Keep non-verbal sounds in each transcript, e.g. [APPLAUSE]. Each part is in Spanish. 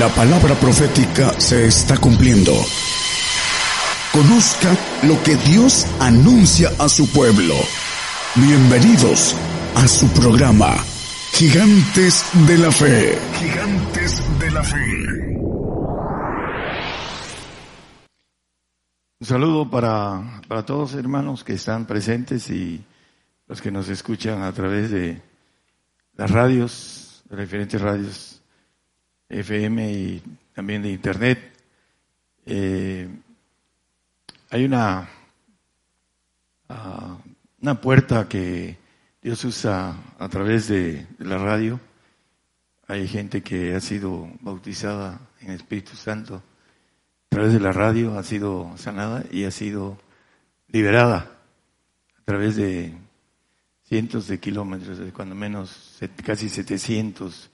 La palabra profética se está cumpliendo. Conozca lo que Dios anuncia a su pueblo. Bienvenidos a su programa, Gigantes de la Fe. Gigantes de la Fe. Un saludo para, para todos hermanos que están presentes y los que nos escuchan a través de las radios, de diferentes radios FM y también de Internet. Eh, hay una, ah, una puerta que Dios usa a través de, la radio. Hay gente que ha sido bautizada en Espíritu Santo a través de la radio, ha sido sanada y ha sido liberada a través de cientos de kilómetros, de cuando menos casi 700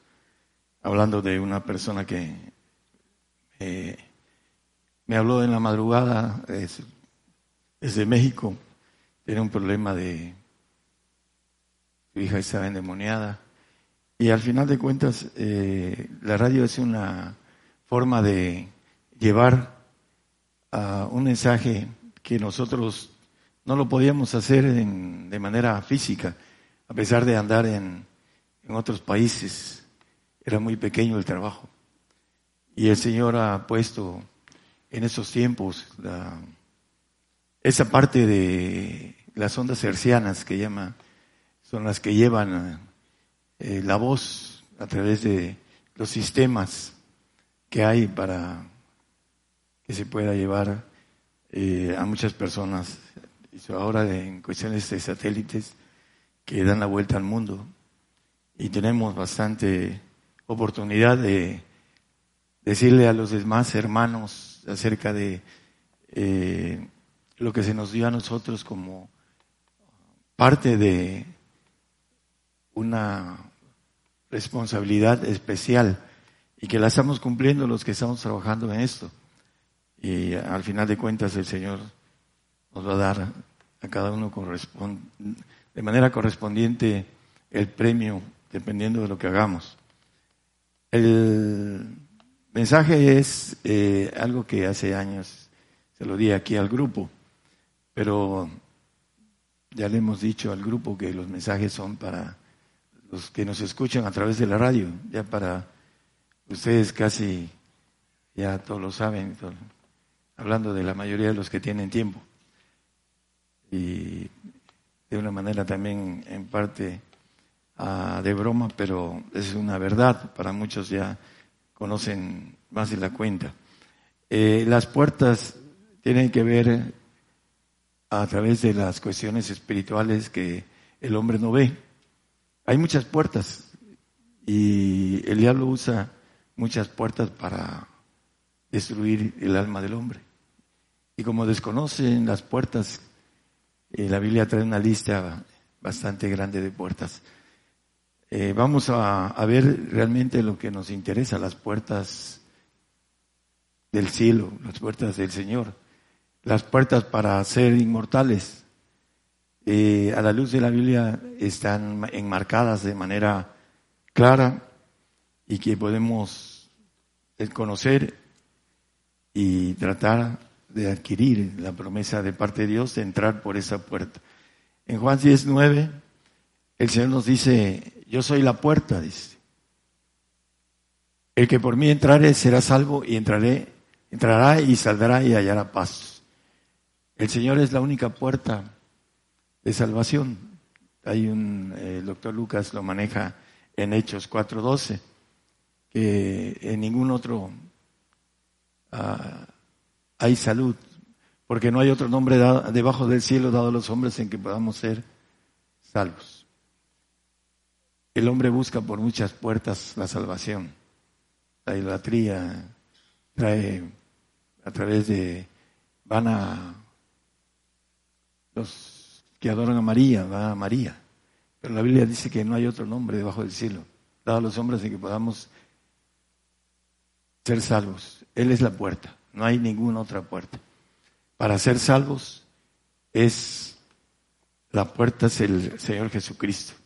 hablando de una persona que eh, me habló en la madrugada desde México, tiene un problema de su hija estaba endemoniada. Y al final de cuentas, eh, la radio es una forma de llevar a un mensaje que nosotros no lo podíamos hacer de manera física, a pesar de andar en, en otros países era muy pequeño el trabajo. Y el Señor ha puesto en esos tiempos esa parte de las ondas hercianas que llama, son las que llevan eh, la voz a través de los sistemas que hay para que se pueda llevar eh, a muchas personas. Ahora en cuestiones de satélites que dan la vuelta al mundo y tenemos bastante oportunidad de decirle a los demás hermanos acerca de eh, lo que se nos dio a nosotros como parte de una responsabilidad especial y que la estamos cumpliendo los que estamos trabajando en esto. Y al final de cuentas el Señor nos va a dar a cada uno de manera correspondiente el premio dependiendo de lo que hagamos. El mensaje es eh, algo que hace años se lo di aquí al grupo, pero ya le hemos dicho al grupo que los mensajes son para los que nos escuchan a través de la radio, ya para ustedes casi ya todos lo saben, hablando de la mayoría de los que tienen tiempo. Y de una manera también en parte Ah, de broma, pero es una verdad. Para muchos ya conocen más de la cuenta. Eh, las puertas tienen que ver a través de las cuestiones espirituales que el hombre no ve. Hay muchas puertas y el diablo usa muchas puertas para destruir el alma del hombre. Y como desconocen las puertas, eh, la Biblia trae una lista bastante grande de puertas. Eh, vamos a, ver realmente lo que nos interesa, las puertas del cielo, las puertas del Señor, las puertas para ser inmortales. Eh, a la luz de la Biblia están enmarcadas de manera clara y que podemos conocer y tratar de adquirir la promesa de parte de Dios de entrar por esa puerta. En Juan 19, el Señor nos dice, yo soy la puerta, dice. El que por mí entrare será salvo y entraré, entrará y saldrá y hallará paz. El Señor es la única puerta de salvación. Hay un, el doctor Lucas lo maneja en Hechos 4.12, que en ningún otro ah, hay salud, porque no hay otro nombre debajo del cielo dado a los hombres en que podamos ser salvos. El hombre busca por muchas puertas la salvación. La idolatría trae a través de, van a, los que adoran a María, va a María. Pero la Biblia dice que no hay otro nombre debajo del cielo, dado a los hombres en que podamos ser salvos. Él es la puerta, no hay ninguna otra puerta. Para ser salvos es, la puerta es el Señor Jesucristo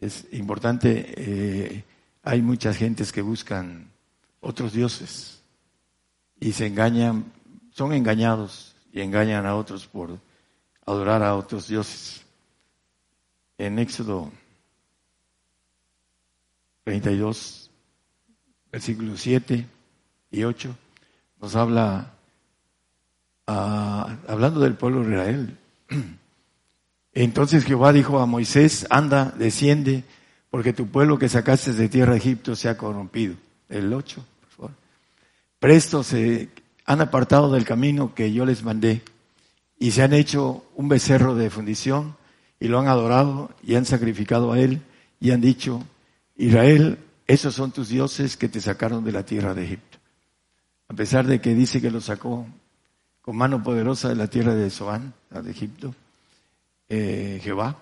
es importante. Eh, hay muchas gentes que buscan otros dioses y se engañan, son engañados y engañan a otros por adorar a otros dioses. En Éxodo 32, versículos 7 y 8, nos habla, ah, hablando del pueblo de Israel. [CLEARS THROAT] Entonces Jehová dijo a Moisés, anda, desciende, porque tu pueblo que sacaste de tierra de Egipto se ha corrompido. El 8, por favor. Presto se han apartado del camino que yo les mandé y se han hecho un becerro de fundición y lo han adorado y han sacrificado a él y han dicho, Israel, esos son tus dioses que te sacaron de la tierra de Egipto. A pesar de que dice que lo sacó con mano poderosa de la tierra de Zoán, de Egipto, eh, Jehová,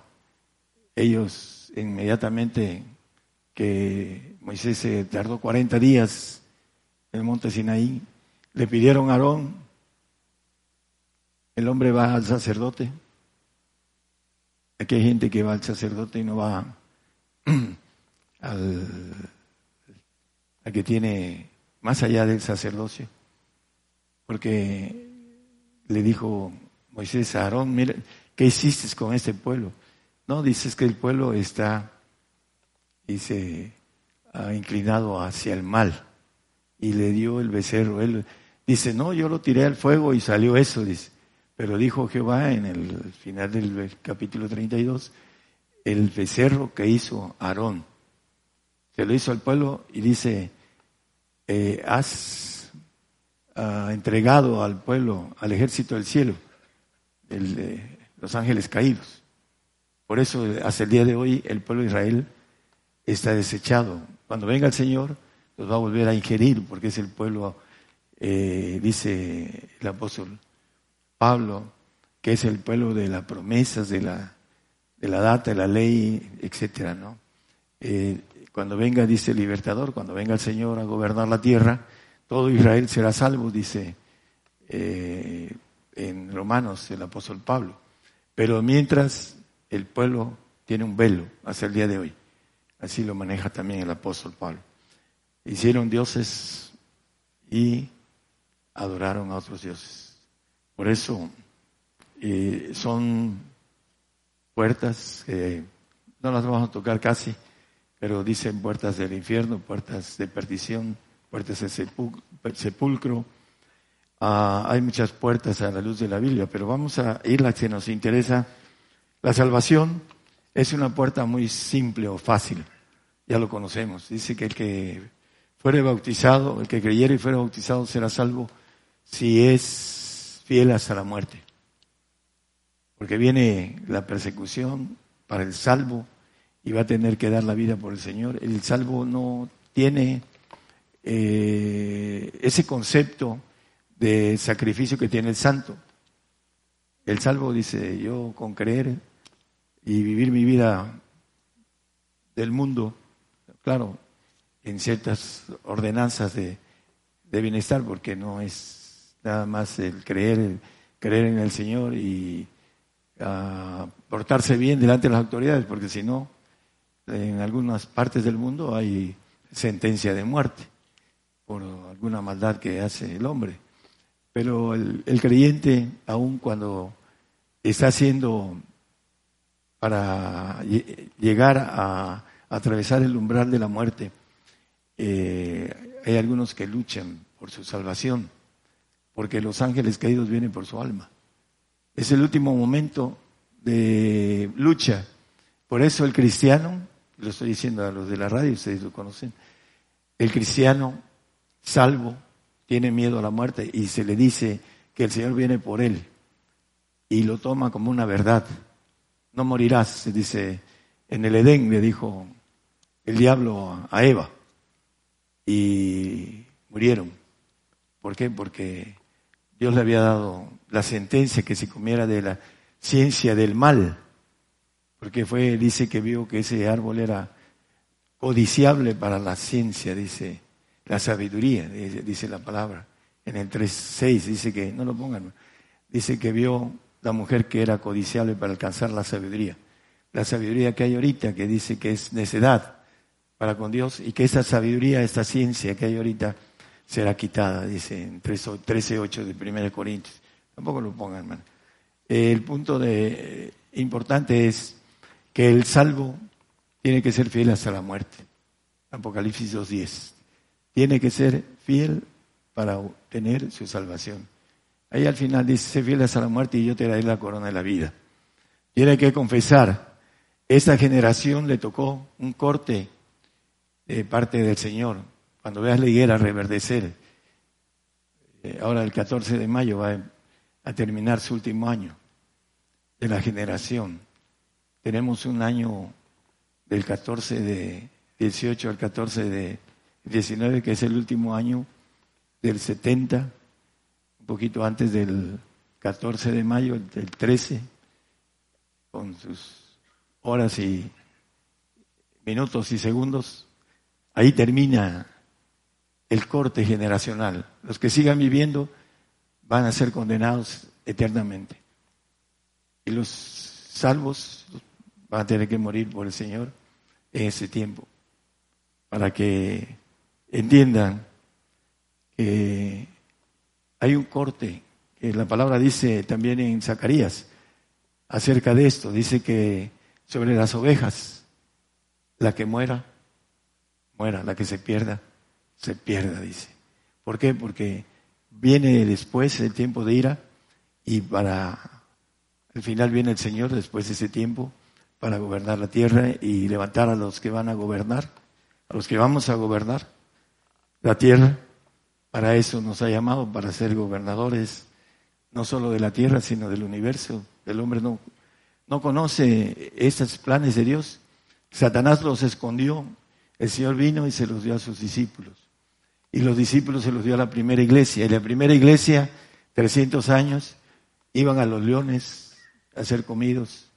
ellos inmediatamente que Moisés se tardó 40 días en el monte Sinaí, le pidieron a Aarón, el hombre va al sacerdote, aquí hay gente que va al sacerdote y no va [CLEARS THROAT] al, que tiene más allá del sacerdocio, porque le dijo Moisés a Aarón, mira, ¿qué hiciste con este pueblo? No, dices que el pueblo está, dice, ha inclinado hacia el mal y le dio el becerro. Él dice, no, yo lo tiré al fuego y salió eso, dice. Pero dijo Jehová en el final del capítulo 32, el becerro que hizo Aarón se lo hizo al pueblo y dice, eh, has ah, entregado al pueblo, al ejército del cielo, los ángeles caídos. Por eso hasta el día de hoy el pueblo de Israel está desechado. Cuando venga el Señor, los va a volver a ingerir, porque es el pueblo, eh, dice el apóstol Pablo, que es el pueblo de las promesas, de la, de la data, de la ley, etcétera. Eh, cuando venga, dice el libertador, cuando venga el Señor a gobernar la tierra, todo Israel será salvo, dice eh, en Romanos el apóstol Pablo. Pero mientras el pueblo tiene un velo hasta el día de hoy, así lo maneja también el apóstol Pablo. Hicieron dioses y adoraron a otros dioses. Por eso eh, son puertas que no las vamos a tocar casi, pero dicen puertas del infierno, puertas de perdición, puertas de sepulcro. Ah, hay muchas puertas a la luz de la Biblia, pero vamos a ir a la que nos interesa. La salvación es una puerta muy simple o fácil, ya lo conocemos. Dice que el que fuere bautizado, el que creyere y fuere bautizado será salvo si es fiel hasta la muerte. Porque viene la persecución para el salvo y va a tener que dar la vida por el Señor. El salvo no tiene eh, ese concepto de sacrificio que tiene el santo. El salvo dice, yo con creer y vivir mi vida del mundo, claro, en ciertas ordenanzas de, bienestar, porque no es nada más el creer, el creer en el Señor y ah, portarse bien delante de las autoridades, porque si no, en algunas partes del mundo hay sentencia de muerte por alguna maldad que hace el hombre. Pero el, creyente, aun cuando está haciendo para llegar a, atravesar el umbral de la muerte, eh, hay algunos que luchan por su salvación, porque los ángeles caídos vienen por su alma. Es el último momento de lucha. Por eso el cristiano lo estoy diciendo a los de la radio, ustedes lo conocen, el cristiano salvo tiene miedo a la muerte y se le dice que el Señor viene por él y lo toma como una verdad. No morirás, se dice, en el Edén le dijo el diablo a Eva y murieron. ¿Por qué? Porque Dios le había dado la sentencia que se comiera de la ciencia del mal porque fue, dice que vio que ese árbol era codiciable para la ciencia, dice, la sabiduría, dice, la palabra. En el 3.6 dice que, no lo pongan, dice que vio la mujer que era codiciable para alcanzar la sabiduría. La sabiduría que hay ahorita, que dice que es necedad para con Dios, y que esa sabiduría, esta ciencia que hay ahorita, será quitada, dice en 13.8 de 1 Corintios. Tampoco lo pongan, hermano. El punto de, importante es que el salvo tiene que ser fiel hasta la muerte. Apocalipsis 2.10. Tiene que ser fiel para obtener su salvación. Ahí al final dice, sé fiel hasta la muerte y yo te daré la corona de la vida. Tiene que confesar, esta generación le tocó un corte de parte del Señor. Cuando veas la higuera reverdecer, eh, ahora el 14 de mayo va a terminar su último año de la generación. Tenemos un año del 14 de 18 al 14 de 19, que es el último año del 70, un poquito antes del 14 de mayo, del 13, con sus horas y minutos y segundos, ahí termina el corte generacional. Los que sigan viviendo van a ser condenados eternamente. Y los salvos van a tener que morir por el Señor en ese tiempo, para que entiendan que hay un corte, que la palabra dice también en Zacarías acerca de esto, dice que sobre las ovejas, la que muera, muera, la que se pierda, se pierda, dice. ¿Por qué? Porque viene después el tiempo de ira y para el final viene el Señor después de ese tiempo para gobernar la tierra y levantar a los que van a gobernar, a los que vamos a gobernar la tierra. Para eso nos ha llamado, para ser gobernadores, no solo de la tierra, sino del universo. El hombre no, no conoce estos planes de Dios. Satanás los escondió. El Señor vino y se los dio a sus discípulos. Y los discípulos se los dio a la primera iglesia. Y la primera iglesia, 300 años, iban a los leones a ser comidos,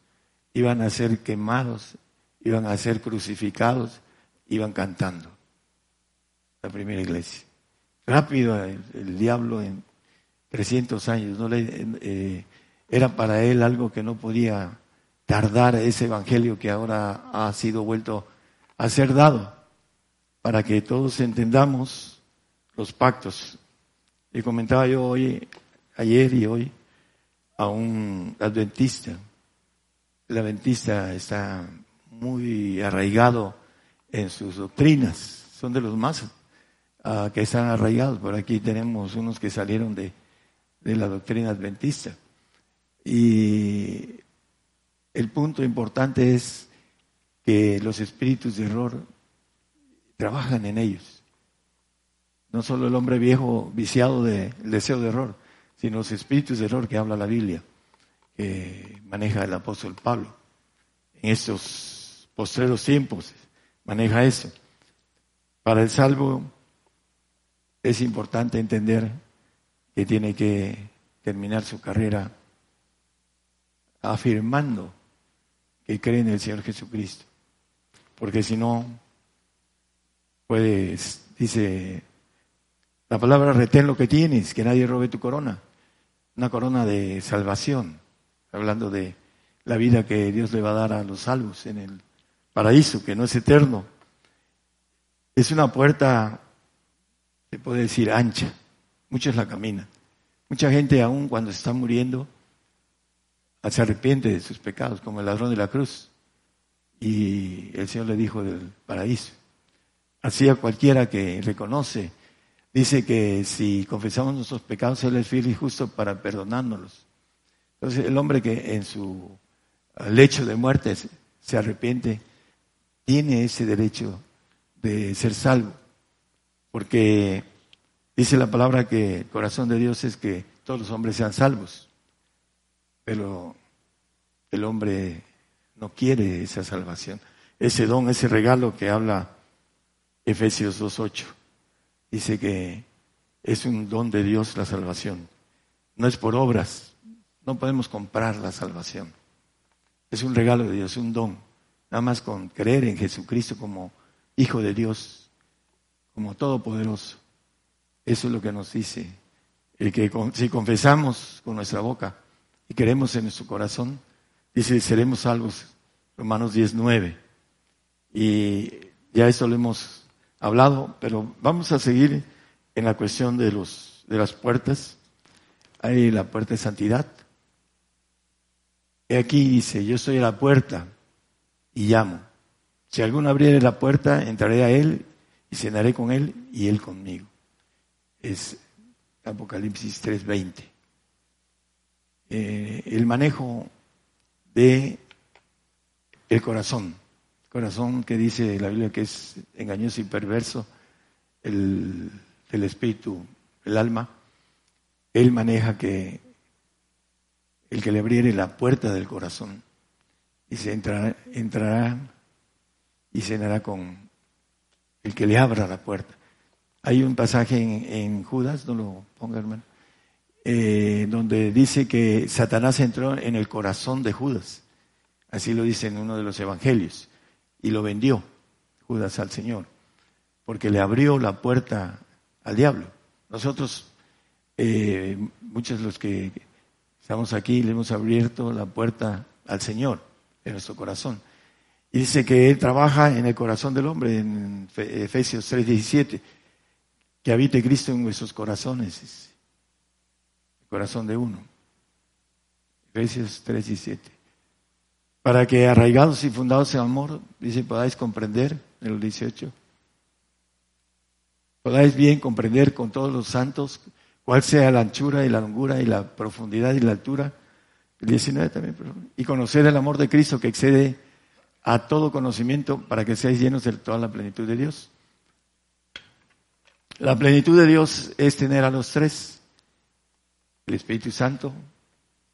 iban a ser quemados, iban a ser crucificados, iban cantando. La primera iglesia. Rápido el, diablo en 300 años, no le, eh, era para él algo que no podía tardar ese evangelio que ahora ha sido vuelto a ser dado, para que todos entendamos los pactos. Y comentaba yo hoy, ayer y hoy, a un adventista. El adventista está muy arraigado en sus doctrinas, son de los más uh, que están arraigados. Por aquí tenemos unos que salieron de, de la doctrina adventista. Y el punto importante es que los espíritus de error trabajan en ellos. No solo el hombre viejo viciado del deseo de error, sino los espíritus de error que habla la Biblia, que maneja el apóstol Pablo. En estos postreros tiempos maneja eso. Para el salvo es importante entender que tiene que terminar su carrera afirmando que cree en el Señor Jesucristo. Porque si no, pues, dice la palabra retén lo que tienes, que nadie robe tu corona. Una corona de salvación, hablando de la vida que Dios le va a dar a los salvos en el paraíso, que no es eterno. Es una puerta, se puede decir, ancha. Muchos la caminan. Mucha gente aún cuando está muriendo se arrepiente de sus pecados, como el ladrón de la cruz. Y el Señor le dijo del paraíso. Así a cualquiera que reconoce dice que si confesamos nuestros pecados, Él es fiel y justo para perdonárnoslos. Entonces, el hombre que en su lecho de muerte se arrepiente, tiene ese derecho de ser salvo. Porque dice la palabra que el corazón de Dios es que todos los hombres sean salvos. Pero el hombre no quiere esa salvación, ese don, ese regalo que habla Efesios 2.8 dice que es un don de Dios la salvación. No es por obras. No podemos comprar la salvación. Es un regalo de Dios, un don. Nada más con creer en Jesucristo como Hijo de Dios, como Todopoderoso. Eso es lo que nos dice. El que si confesamos con nuestra boca y queremos en nuestro corazón, dice, seremos salvos. Romanos 19. Y ya eso lo hemos hablado, pero vamos a seguir en la cuestión de, los, de las puertas, hay la puerta de santidad. Y aquí dice, yo estoy a la puerta y llamo. Si alguno abriere la puerta, entraré a él y cenaré con él y él conmigo. Es Apocalipsis 3:20. Eh, el manejo de el corazón, corazón que dice la Biblia que es engañoso y perverso, el, espíritu, el alma, él maneja que el que le abriere la puerta del corazón y se entrará, entrará y cenará con el que le abra la puerta. Hay un pasaje en, Judas, no lo ponga hermano, eh, donde dice que Satanás entró en el corazón de Judas. Así lo dice en uno de los evangelios. Y lo vendió Judas al Señor, porque le abrió la puerta al diablo. Nosotros, eh, muchos de los que estamos aquí, le hemos abierto la puerta al Señor en nuestro corazón. Dice que Él trabaja en el corazón del hombre, en Efesios 3:17, que habite Cristo en nuestros corazones, el corazón de uno. Efesios 3:17. Para que arraigados y fundados en amor, dice, podáis comprender, en el 18, podáis bien comprender con todos los santos cuál sea la anchura y la longura y la profundidad y la altura, el 19 también, y conocer el amor de Cristo que excede a todo conocimiento para que seáis llenos de toda la plenitud de Dios. La plenitud de Dios es tener a los tres, el Espíritu Santo,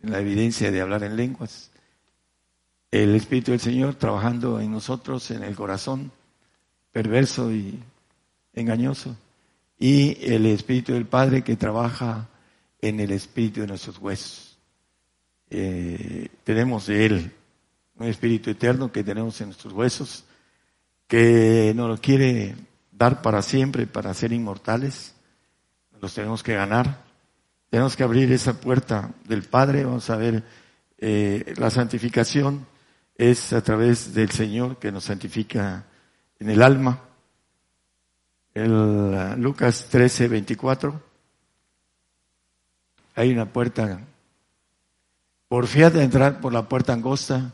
en la evidencia de hablar en lenguas, el Espíritu del Señor trabajando en nosotros, en el corazón, perverso y engañoso, y el Espíritu del Padre que trabaja en el Espíritu de nuestros huesos. Eh, tenemos de Él un espíritu eterno que tenemos en nuestros huesos, que nos lo quiere dar para siempre, para ser inmortales. Los tenemos que ganar. Tenemos que abrir esa puerta del Padre. Vamos a ver, eh, la santificación es a través del Señor que nos santifica en el alma. El uh, Lucas 13, 24. Hay una puerta. Por de entrar por la puerta angosta,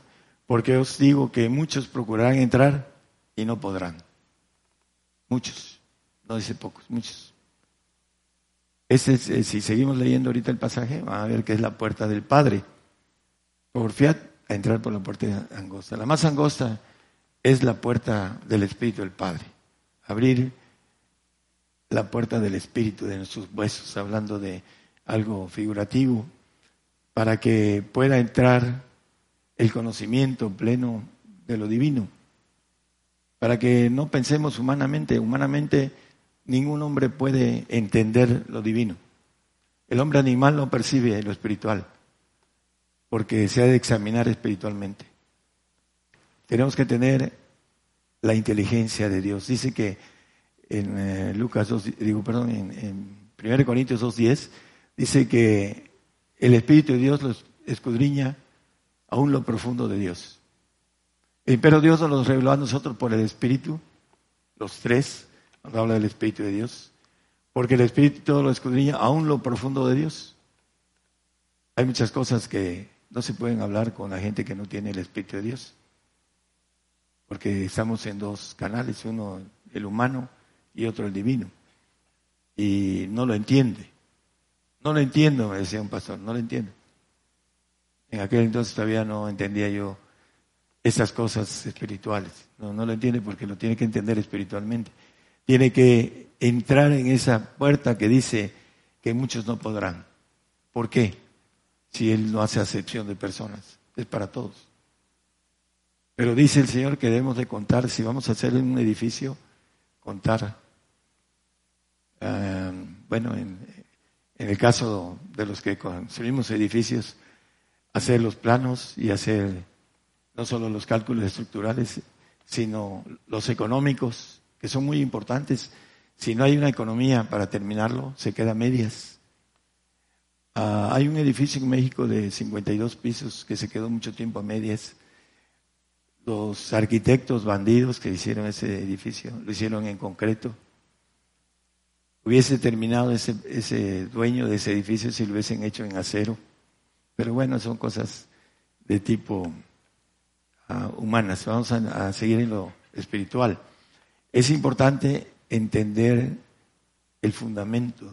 porque os digo que muchos procurarán entrar y no podrán. Muchos, no dice pocos, muchos. Ese eh, si seguimos leyendo ahorita el pasaje, van a ver que es la puerta del Padre. Porfiad a entrar por la puerta angosta. La más angosta es la puerta del Espíritu del Padre. Abrir la puerta del Espíritu de nuestros huesos, hablando de algo figurativo, para que pueda entrar el conocimiento pleno de lo divino, para que no pensemos humanamente. Humanamente ningún hombre puede entender lo divino. El hombre animal no percibe lo espiritual, porque se ha de examinar espiritualmente. Tenemos que tener la inteligencia de Dios. Dice que en eh, Lucas 2, digo, perdón, en, en 1 Corintios 2.10, dice que el Espíritu de Dios los escudriña aún lo profundo de Dios. Pero Dios nos lo reveló a nosotros por el Espíritu, los tres, cuando habla del Espíritu de Dios, porque el Espíritu todo lo escudriña, aún lo profundo de Dios. Hay muchas cosas que no se pueden hablar con la gente que no tiene el Espíritu de Dios, porque estamos en dos canales, uno el humano y otro el divino, y no lo entiende. No lo entiendo, me decía un pastor, no lo entiendo. En aquel entonces todavía no entendía yo esas cosas espirituales. No, lo entiende porque lo tiene que entender espiritualmente. Tiene que entrar en esa puerta que dice que muchos no podrán. ¿Por qué? Si Él no hace acepción de personas. Es para todos. Pero dice el Señor que debemos de contar, si vamos a hacer un edificio, contar. Ah, bueno, en, en el caso de los que construimos edificios, hacer los planos y hacer no solo los cálculos estructurales, sino los económicos, que son muy importantes. Si no hay una economía para terminarlo, se queda a medias. Ah, hay un edificio en México de 52 pisos que se quedó mucho tiempo a medias. Los arquitectos bandidos que hicieron ese edificio lo hicieron en concreto. hubiese terminado ese, ese dueño de ese edificio si lo hubiesen hecho en acero. Pero bueno, son cosas de tipo uh, humanas. Vamos a, a seguir en lo espiritual. Es importante entender el fundamento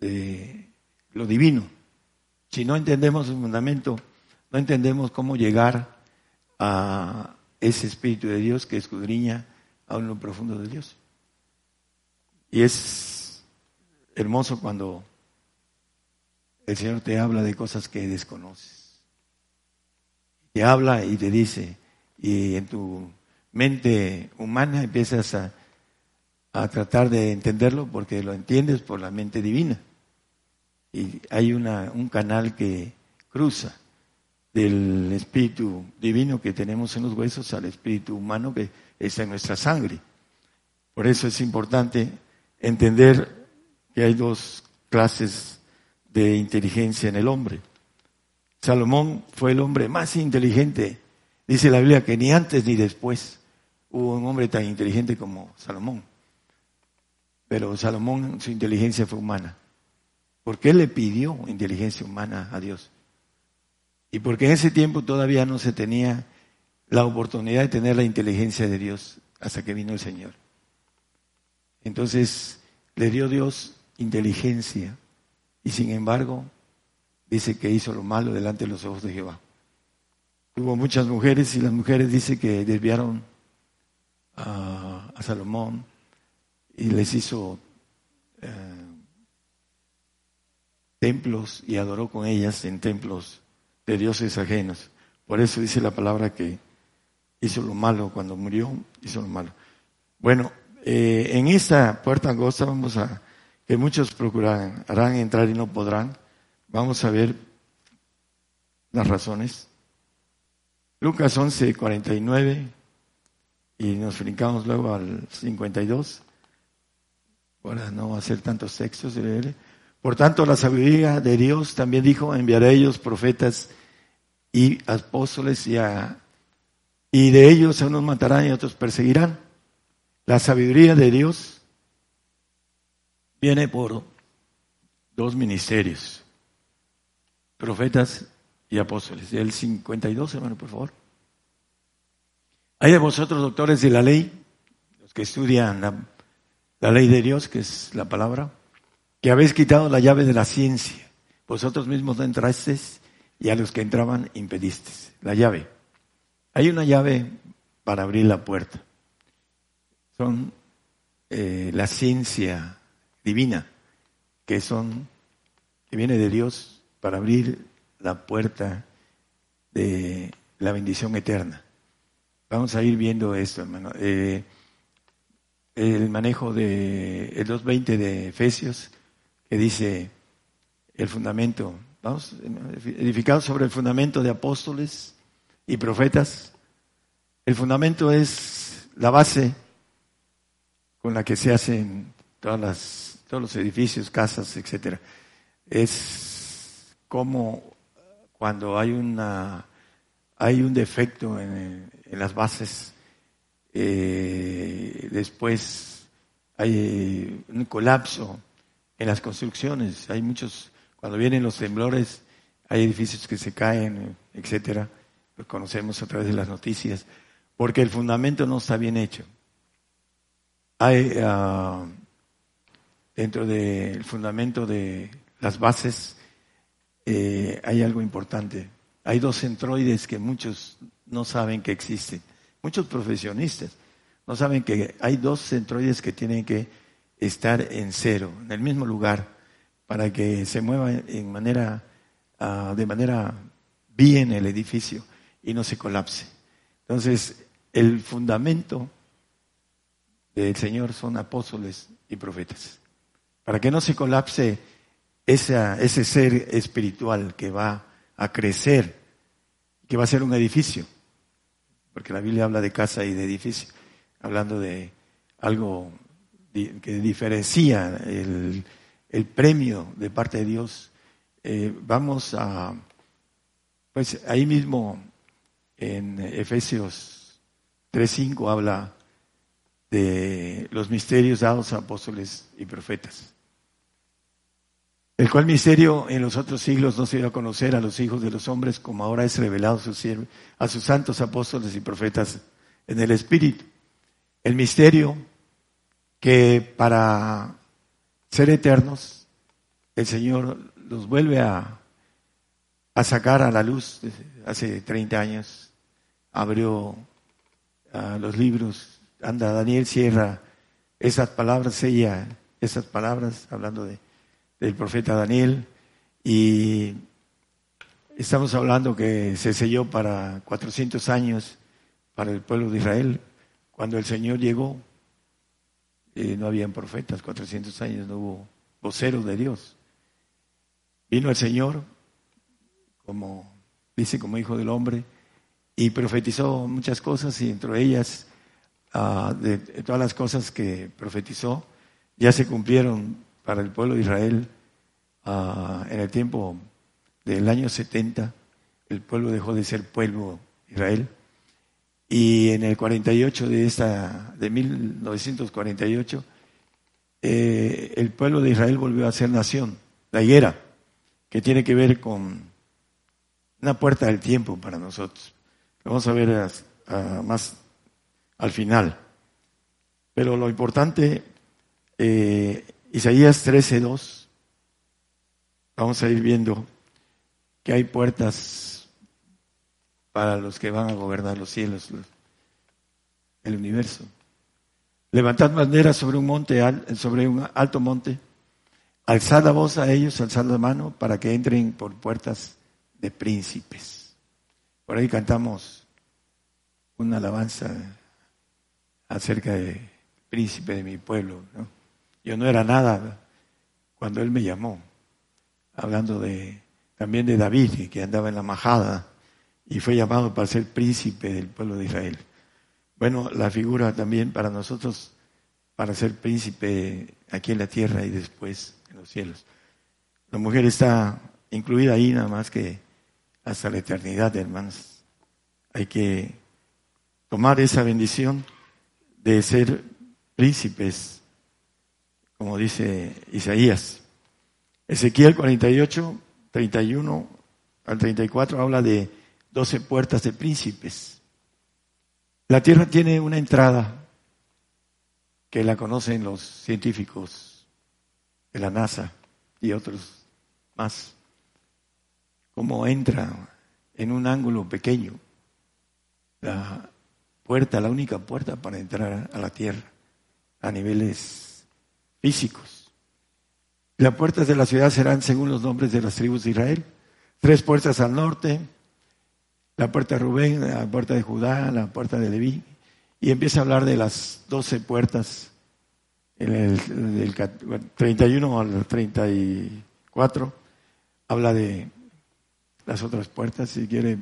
de lo divino. Si no entendemos el fundamento, no entendemos cómo llegar a ese Espíritu de Dios que escudriña a lo profundo de Dios. Y es hermoso cuando el Señor te habla de cosas que desconoces. Te habla y te dice, y en tu mente humana empiezas a, a tratar de entenderlo porque lo entiendes por la mente divina. Y hay una, un canal que cruza del espíritu divino que tenemos en los huesos al espíritu humano que está en nuestra sangre. Por eso es importante entender que hay dos clases de inteligencia en el hombre. Salomón fue el hombre más inteligente. Dice la Biblia que ni antes ni después hubo un hombre tan inteligente como Salomón. Pero Salomón, su inteligencia fue humana. Porque él le pidió inteligencia humana a Dios. Y porque en ese tiempo todavía no se tenía la oportunidad de tener la inteligencia de Dios hasta que vino el Señor. Entonces le dio Dios inteligencia y sin embargo dice que hizo lo malo delante de los ojos de Jehová. Hubo muchas mujeres y las mujeres dice que desviaron a, Salomón y les hizo eh, templos y adoró con ellas en templos de dioses ajenos. Por eso dice la palabra que hizo lo malo cuando murió, hizo lo malo. Bueno, eh, en esta puerta angosta vamos a, que muchos procurarán, harán entrar y no podrán. Vamos a ver las razones. Lucas 11, 49 y nos brincamos luego al 52 para no hacer tantos textos. Por tanto, la sabiduría de Dios también dijo, enviaré a ellos profetas y apóstoles y, y de ellos a unos matarán y a otros perseguirán. La sabiduría de Dios viene por dos ministerios, profetas y apóstoles. El 52, hermano, por favor. Hay de vosotros, doctores de la ley, los que estudian la, ley de Dios, que es la palabra, que habéis quitado la llave de la ciencia. Vosotros mismos no entrasteis y a los que entraban impedisteis. La llave. Hay una llave para abrir la puerta. Son eh, la ciencia divina, que son, que viene de Dios para abrir la puerta de la bendición eterna. Vamos a ir viendo esto, hermano. Eh, el manejo de el 2.20 de Efesios que dice el fundamento, vamos, edificado sobre el fundamento de apóstoles y profetas. El fundamento es la base con la que se hacen todas las, todos los edificios, casas, etcétera. Es como cuando hay una hay un defecto en, las bases, eh, después hay un colapso en las construcciones. Hay muchos, cuando vienen los temblores, hay edificios que se caen, etcétera. Lo conocemos a través de las noticias, porque el fundamento no está bien hecho. Hay uh, dentro del fundamento de las bases eh, hay algo importante. Hay dos centroides que muchos no saben que existen. Muchos profesionistas no saben que hay dos centroides que tienen que estar en cero, en el mismo lugar, para que se mueva en manera, uh, de manera bien el edificio y no se colapse. Entonces, el fundamento del Señor son apóstoles y profetas. Para que no se colapse esa, ese ser espiritual que va a crecer, que va a ser un edificio. Porque la Biblia habla de casa y de edificio, hablando de algo que diferencia el, el premio de parte de Dios, eh, vamos a, pues ahí mismo en Efesios 3.5 habla de los misterios dados a apóstoles y profetas. El cual misterio en los otros siglos no se dio a conocer a los hijos de los hombres como ahora es revelado a sus, a santos apóstoles y profetas en el Espíritu. El misterio que para ser eternos el Señor los vuelve a, a sacar a la luz hace 30 años. Abrió los libros, anda, Daniel cierra esas palabras, ella, esas palabras, hablando de, del profeta Daniel, y estamos hablando que se selló para 400 años para el pueblo de Israel. Cuando el Señor llegó, eh, no habían profetas, 400 años no hubo voceros de Dios. Vino el Señor, como dice, como hijo del hombre, y profetizó muchas cosas y entre ellas, ah, de, todas las cosas que profetizó, ya se cumplieron para el pueblo de Israel ah, en el tiempo del año 70. El pueblo dejó de ser pueblo Israel. Y en el 48 de esta, de 1948, eh, el pueblo de Israel volvió a ser nación, la higuera, que tiene que ver con una puerta del tiempo para nosotros. Lo vamos a ver más al final. Pero lo importante, eh, Isaías 13.2, vamos a ir viendo que hay puertas para los que van a gobernar los cielos, el universo. Levantad banderas sobre un monte, sobre un alto monte, alzad la voz a ellos, alzad la mano para que entren por puertas de príncipes. Por ahí cantamos una alabanza acerca del príncipe de mi pueblo. Yo no era nada cuando él me llamó, hablando de también de David, que andaba en la majada y fue llamado para ser príncipe del pueblo de Israel. Bueno, la figura también para nosotros, para ser príncipe aquí en la tierra y después en los cielos. La mujer está incluida ahí nada más que hasta la eternidad, hermanos. Hay que tomar esa bendición de ser príncipes, como dice Isaías. Ezequiel 48, 31 al 34 habla de 12 puertas de príncipes. La tierra tiene una entrada que la conocen los científicos de la NASA y otros más cómo entra en un ángulo pequeño la puerta, la única puerta para entrar a la tierra a niveles físicos. Las puertas de la ciudad serán según los nombres de las tribus de Israel. Tres puertas al norte, la puerta de Rubén, la puerta de Judá, la puerta de Leví. Y empieza a hablar de las doce puertas, en el, del 31 al 34, habla de las otras puertas, si quiere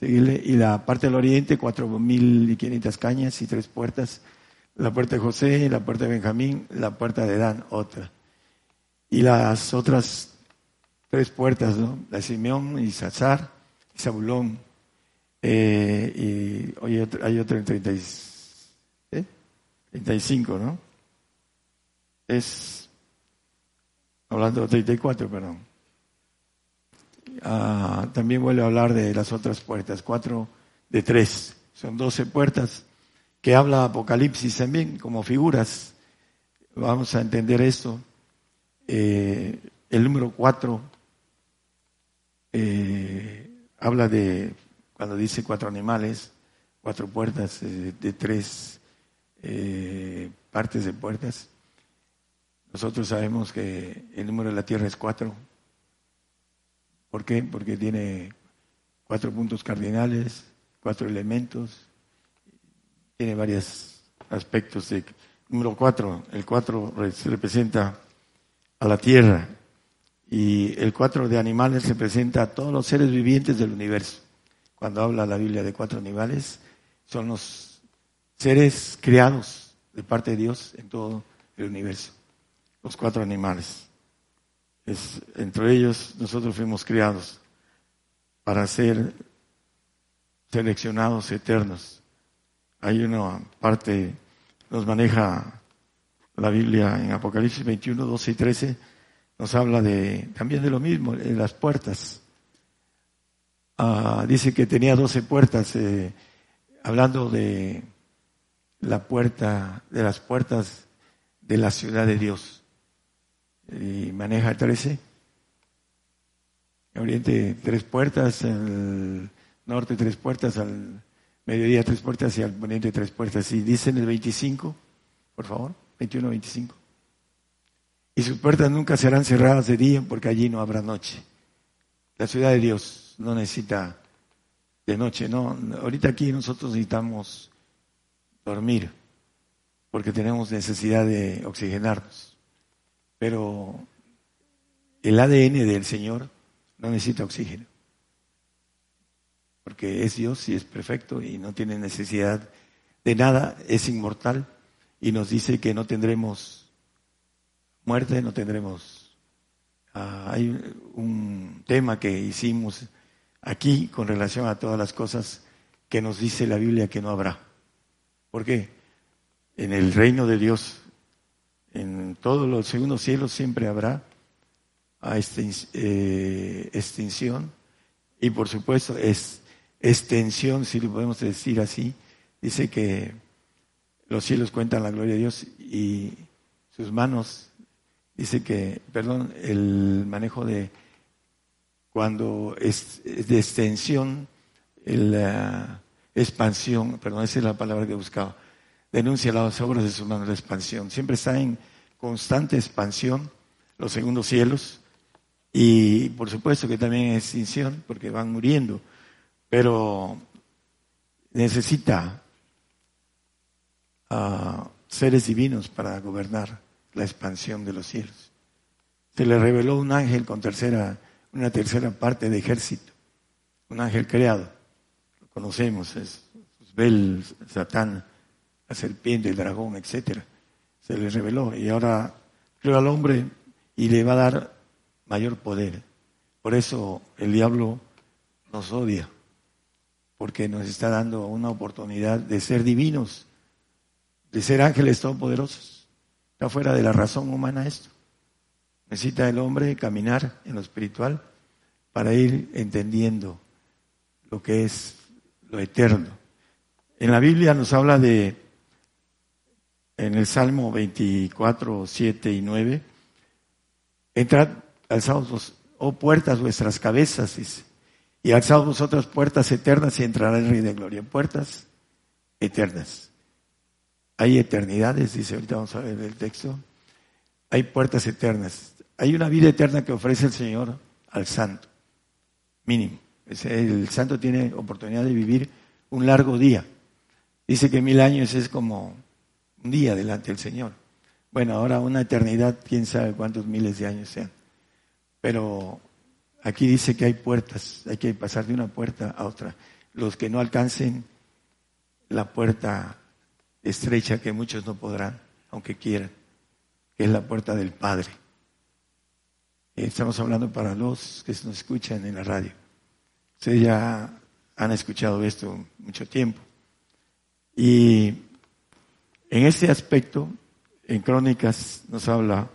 seguirle. Y la parte del oriente, cuatro mil y quinientas cañas y tres puertas. La puerta de José, la puerta de Benjamín, la puerta de Dan, otra. Y las otras tres puertas, ¿no? La de Simeón y Sazar y Zabulón. Eh, y otro, hay otro en 30 ¿eh? 35, ¿no? Es, hablando de 34, perdón. Ah, también vuelve a hablar de las otras puertas, cuatro de tres. Son doce puertas que habla Apocalipsis también como figuras. Vamos a entender esto. Eh, el número cuatro eh, habla de, cuando dice cuatro animales, cuatro puertas eh, de tres partes de puertas. Nosotros sabemos que el número de la tierra es cuatro ¿Por qué? Porque tiene cuatro puntos cardinales, cuatro elementos, tiene varios aspectos. De, número cuatro, el cuatro representa a la tierra y el cuatro de animales representa a todos los seres vivientes del universo. Cuando habla la Biblia de cuatro animales, son los seres creados de parte de Dios en todo el universo, los cuatro animales entre ellos nosotros fuimos criados para ser seleccionados eternos. Hay una parte nos maneja la Biblia en Apocalipsis 21, 12 y 13, nos habla de también de lo mismo, de las puertas. Ah, dice que tenía 12 puertas, eh, hablando de la puerta, de las puertas de la ciudad de Dios. Y maneja 13. Oriente tres puertas, al norte tres puertas, al mediodía tres puertas y al poniente tres puertas. Y dice en el 25, por favor, 21, 25. Y sus puertas nunca serán cerradas de día porque allí no habrá noche. La ciudad de Dios no necesita de noche, no. Ahorita aquí nosotros necesitamos dormir porque tenemos necesidad de oxigenarnos. Pero el ADN del Señor no necesita oxígeno, porque es Dios y es perfecto y no tiene necesidad de nada, es inmortal y nos dice que no tendremos muerte, no tendremos... Ah, hay un tema que hicimos aquí con relación a todas las cosas que nos dice la Biblia que no habrá. ¿Por qué? En el reino de Dios, en todos los segundos cielos siempre habrá eh, extinción y por supuesto es extensión, si lo podemos decir así. Dice que los cielos cuentan la gloria de Dios y sus manos, dice que, perdón, el manejo de cuando es, de extensión, la expansión, perdón, esa es la palabra que buscaba, denuncia las obras de sus manos, la expansión. Siempre está en constante expansión los segundos cielos y por supuesto que también es extinción porque van muriendo, pero necesita a seres divinos para gobernar la expansión de los cielos. Se le reveló un ángel con tercera, una tercera parte de ejército, un ángel creado, lo conocemos, es Bel, Satán, la serpiente, el dragón, etcétera. Se le reveló y ahora creó al hombre y le va a dar mayor poder. Por eso el diablo nos odia, porque nos está dando una oportunidad de ser divinos, de ser ángeles todopoderosos. Está fuera de la razón humana esto. Necesita el hombre caminar en lo espiritual para ir entendiendo lo que es lo eterno. En la Biblia nos habla de, en el Salmo 24, 7 y 9, entrad alzaos oh puertas vuestras cabezas, y alzaos vosotras puertas eternas y entrará el Rey de Gloria. Puertas eternas. Hay eternidades, dice, ahorita vamos a ver el texto. Hay puertas eternas. Hay una vida eterna que ofrece el Señor al santo, mínimo. El santo tiene oportunidad de vivir un largo día. Dice que mil años es como un día delante del Señor. Bueno, ahora una eternidad, quién sabe cuántos miles de años sean. Pero aquí dice que hay puertas, hay que pasar de una puerta a otra. Los que no alcancen la puerta estrecha que muchos no podrán, aunque quieran, que es la puerta del Padre. Estamos hablando para los que nos escuchan en la radio. Ustedes ya han escuchado esto mucho tiempo. Y en este aspecto, en Crónicas nos habla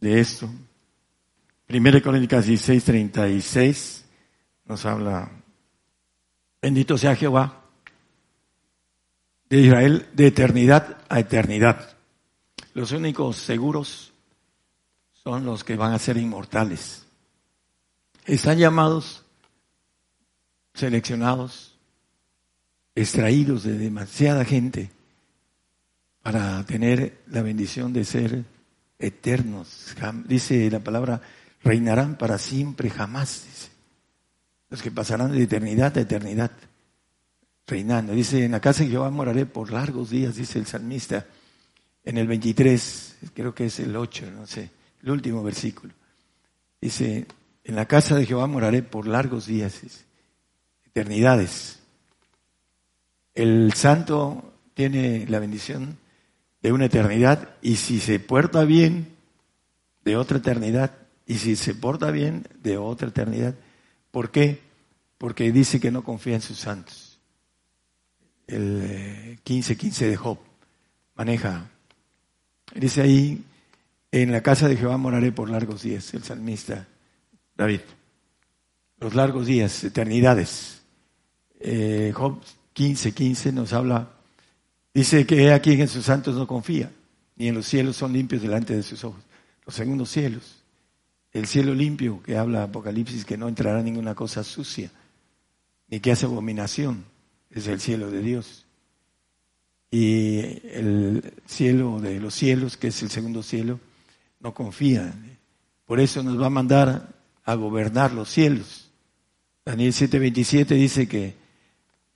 de esto. Primera Crónicas 16, 36 nos habla, bendito sea Jehová de Israel de eternidad a eternidad. Los únicos seguros son los que van a ser inmortales. Están llamados, seleccionados, extraídos de demasiada gente para tener la bendición de ser eternos. Dice la palabra, reinarán para siempre, jamás. Dice. Los que pasarán de eternidad a eternidad, reinando. Dice, en la casa de Jehová moraré por largos días, dice el salmista. En el 23, creo que es el 8, no sé, el último versículo. Dice, en la casa de Jehová moraré por largos días, eternidades. El santo tiene la bendición de una eternidad y si se porta bien, de otra eternidad. Y si se porta bien, de otra eternidad. ¿Por qué? Porque dice que no confía en sus santos. El 15-15 eh, de Job, maneja. Dice ahí, en la casa de Jehová moraré por largos días, el salmista David. Los largos días, eternidades. Eh, Job 15-15 nos habla, dice que aquí en sus santos no confía, ni en los cielos son limpios delante de sus ojos. Los segundos cielos, el cielo limpio que habla Apocalipsis, que no entrará ninguna cosa sucia, ni que hace abominación, es el cielo de Dios. Y el cielo de los cielos, que es el segundo cielo, no confía. Por eso nos va a mandar a gobernar los cielos. Daniel 7:27 dice que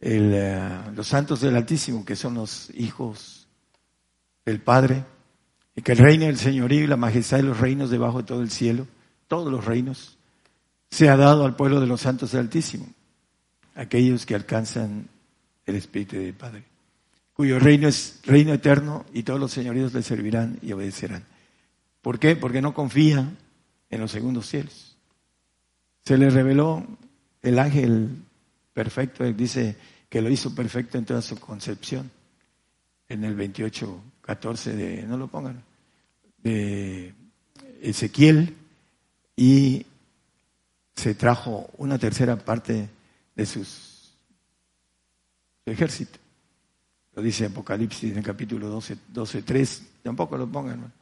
eh, los santos del Altísimo, que son los hijos del Padre, y que el reino del señorío y la majestad de los reinos debajo de todo el cielo, todos los reinos, se ha dado al pueblo de los santos del Altísimo, aquellos que alcanzan el Espíritu del Padre, cuyo reino es reino eterno y todos los señoríos le servirán y obedecerán. ¿Por qué? Porque no confía en los segundos cielos. Se le reveló el ángel perfecto, dice que lo hizo perfecto en toda su concepción, en el 28, 14 de, no lo pongan, de Ezequiel, y se trajo una tercera parte de sus ejército. Lo dice Apocalipsis en el capítulo 12, 12 3, tampoco lo pongan.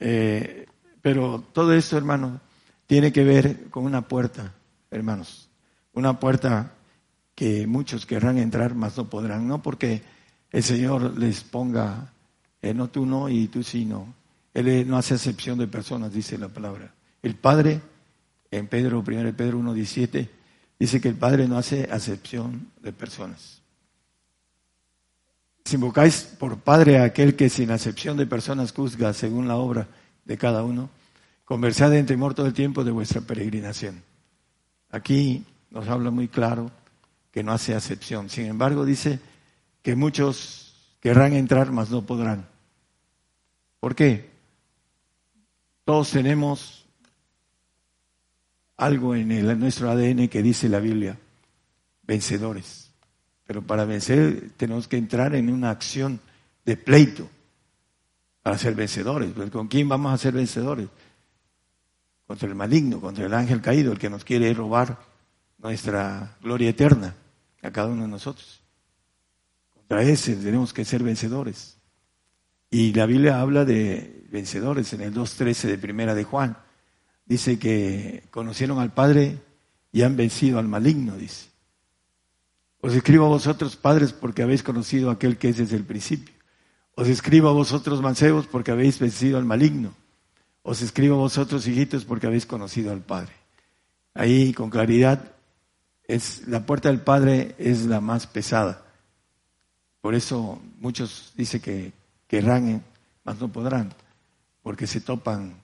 Eh, pero todo esto, hermano, tiene que ver con una puerta, hermanos. Una puerta que muchos querrán entrar, mas no podrán. No porque el Señor les ponga, eh, no tú no y tú sí no. Él no hace excepción de personas, dice la palabra. El Padre, en Pedro, 1 Pedro 1.17, dice que el Padre no hace acepción de personas. Si invocáis por Padre a aquel que sin acepción de personas juzga según la obra de cada uno, conversad en temor todo el tiempo de vuestra peregrinación. Aquí nos habla muy claro que no hace acepción. Sin embargo, dice que muchos querrán entrar, mas no podrán. ¿Por qué? Todos tenemos algo en, en nuestro ADN que dice la Biblia, vencedores. Pero para vencer tenemos que entrar en una acción de pleito para ser vencedores. Pues, ¿Con quién vamos a ser vencedores? Contra el maligno, contra el ángel caído, el que nos quiere robar nuestra gloria eterna a cada uno de nosotros. Contra ese tenemos que ser vencedores. Y la Biblia habla de vencedores en el 2.13 de Primera de Juan. Dice que conocieron al Padre y han vencido al maligno, dice. Os escribo a vosotros, padres, porque habéis conocido a aquel que es desde el principio. Os escribo a vosotros, mancebos, porque habéis vencido al maligno. Os escribo a vosotros, hijitos, porque habéis conocido al Padre. Ahí, con claridad, es la puerta del Padre es la más pesada. Por eso muchos dicen que querrán, mas no podrán, porque se topan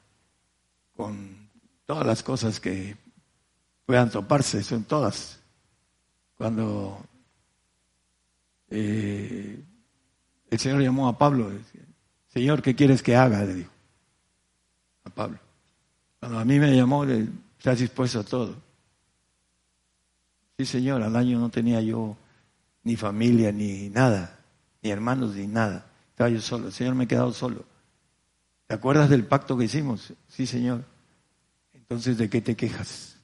con todas las cosas que puedan toparse, son todas cuando eh, el Señor llamó a Pablo, decía, Señor, ¿qué quieres que haga? Le dijo a Pablo. Cuando a mí me llamó, le, estás dispuesto a todo. Sí, Señor, al año no tenía yo ni familia, ni nada, ni hermanos, ni nada. Estaba yo solo. Señor, me he quedado solo. ¿Te acuerdas del pacto que hicimos? Sí, Señor. Entonces, ¿de qué te quejas?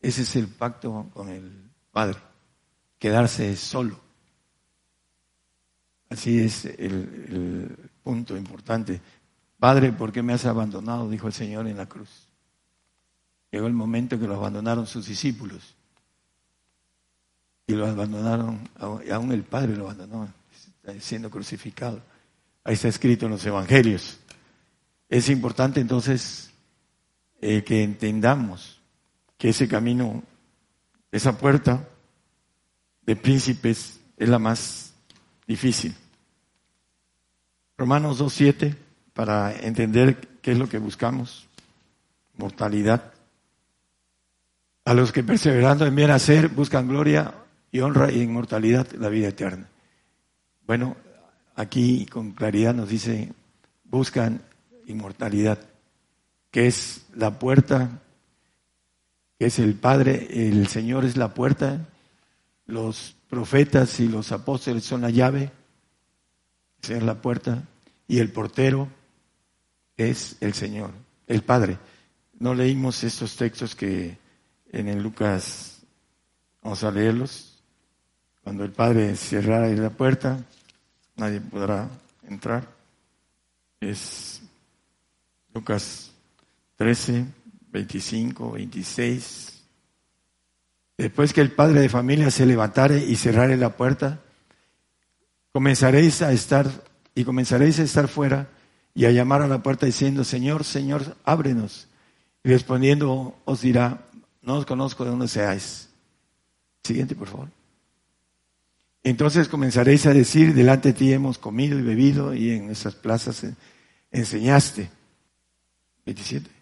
Ese es el pacto con el Padre, quedarse solo. Así es el, punto importante. Padre, ¿por qué me has abandonado? Dijo el Señor en la cruz. Llegó el momento que lo abandonaron sus discípulos. Y lo abandonaron, aún el Padre lo abandonó, siendo crucificado. Ahí está escrito en los Evangelios. Es importante entonces eh, que entendamos que ese camino esa puerta de príncipes es la más difícil. Romanos 2.7, para entender qué es lo que buscamos. Mortalidad. A los que perseverando en bien hacer buscan gloria y honra y inmortalidad, la vida eterna. Bueno, aquí con claridad nos dice, buscan inmortalidad, que es la puerta es el Padre, el Señor es la puerta los profetas y los apóstoles son la llave, es la puerta, y el portero es el Señor, el Padre. No leímos estos textos que en el Lucas, vamos a leerlos. Cuando el Padre cerrara la puerta, nadie podrá entrar. Es Lucas 13, 25, 26. Después que el padre de familia se levantare y cerrare la puerta, comenzaréis a estar y comenzaréis a estar fuera y a llamar a la puerta diciendo, Señor, Señor, ábrenos. Y respondiendo os dirá, no os conozco de dónde seáis. Siguiente, por favor. Entonces comenzaréis a decir, delante de ti hemos comido y bebido y en esas plazas enseñaste. 27.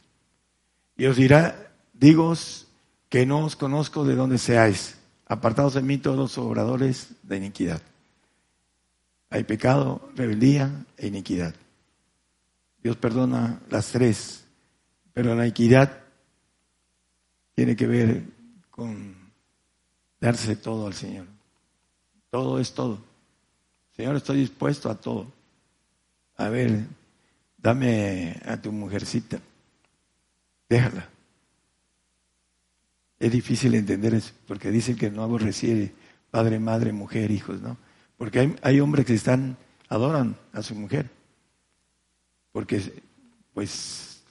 Y os dirá, digos que no os conozco de dónde seáis, apartados de mí todos los obradores de iniquidad. Hay pecado, rebeldía e iniquidad. Dios perdona las tres, pero la iniquidad tiene que ver con darse todo al Señor. Todo es todo. Señor, estoy dispuesto a todo. A ver, dame a tu mujercita. Déjala. Es difícil entender eso, porque dicen que no aborreciere padre, madre, mujer, hijos, ¿no? Porque hay, hay hombres que están, adoran a su mujer, porque pues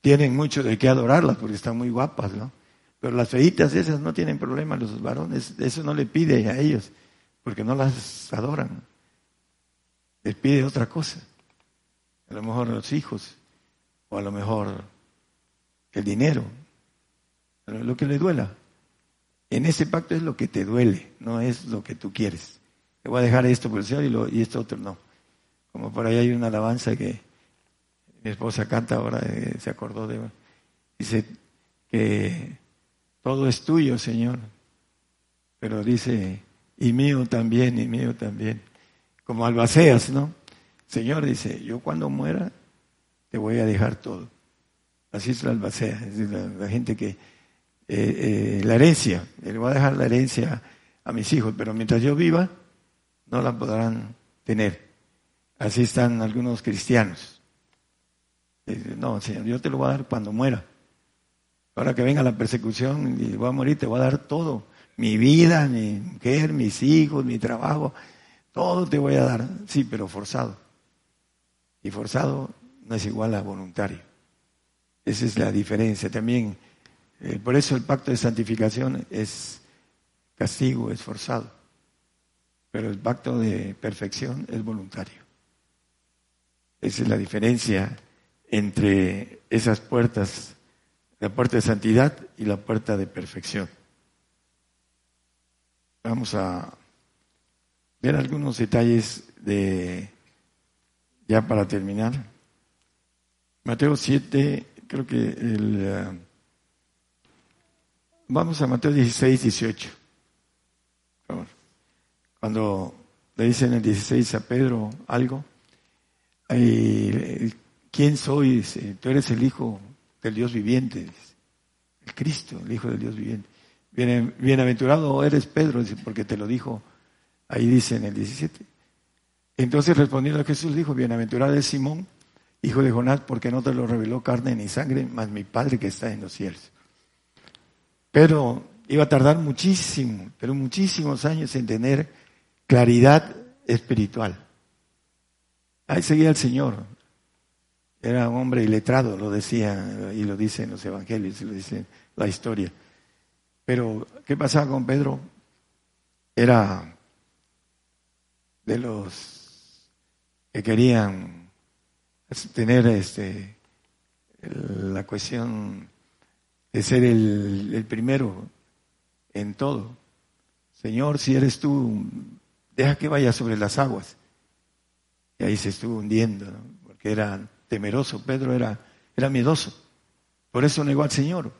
tienen mucho de qué adorarla, porque están muy guapas, ¿no? Pero las feitas esas no tienen problema, los varones, eso no le pide a ellos porque no las adoran. Les pide otra cosa. A lo mejor los hijos, o a lo mejor el dinero, lo que le duela. En ese pacto es lo que te duele, no es lo que tú quieres. Te voy a dejar esto por el Señor y, lo, y esto otro no. Como por ahí hay una alabanza que mi esposa canta ahora, eh, se acordó de... Dice que todo es tuyo, Señor. Pero dice, y mío también, y mío también. Como albaceas, ¿no? Señor dice, yo cuando muera te voy a dejar todo. Así es la albacea, es la, gente que, eh, eh, la herencia, le voy a dejar la herencia a mis hijos, pero mientras yo viva, no la podrán tener. Así están algunos cristianos. no, Señor, yo te lo voy a dar cuando muera. Ahora que venga la persecución y voy a morir, te voy a dar todo mi vida, mi mujer, mis hijos, mi trabajo, todo te voy a dar, sí, pero forzado. Y forzado no es igual a voluntario. Esa es la diferencia. También, eh, por eso el pacto de santificación es castigo, es forzado. Pero el pacto de perfección es voluntario. Esa es la diferencia entre esas puertas, la puerta de santidad y la puerta de perfección. Vamos a ver algunos detalles de, ya para terminar. Mateo 7, creo que el... Eh, vamos a Mateo 16, 18. Cuando le dicen el 16 a Pedro algo, ¿quién soy? tú eres el Hijo del Dios viviente, el Cristo, el Hijo del Dios viviente. Bienaventurado eres Pedro, porque te lo dijo, ahí dice en el 17. Entonces respondiendo a Jesús dijo, bienaventurado es Simón, hijo de Jonás, porque no te lo reveló carne ni sangre, más mi Padre que está en los cielos. Pero iba a tardar muchísimo, pero muchísimos años en tener claridad espiritual. Ahí seguía el Señor. Era un hombre iletrado, lo decía y lo dice en los evangelios, y lo dice la historia. Pero, ¿qué pasaba con Pedro? Era de los que querían tener este, la cuestión de ser el, primero en todo. Señor, si eres tú, deja que vaya sobre las aguas. Y ahí se estuvo hundiendo, porque era temeroso, Pedro era, era miedoso. Por eso negó al Señor.